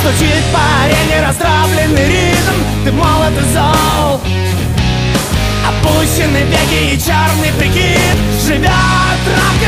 Стучит по арене расслабленный ритм Ты молод и зол Опущены веки и черный прикид Живет рамкой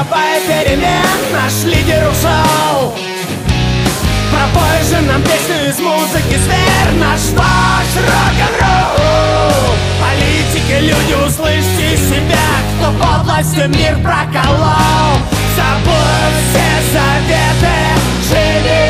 давай перемен Наш лидер ушел. Пропой же нам песню из музыки зверь Наш ваш рок-н-ролл. Политики, люди, услышьте себя Кто подлостью мир проколол. Забудь все заветы Живи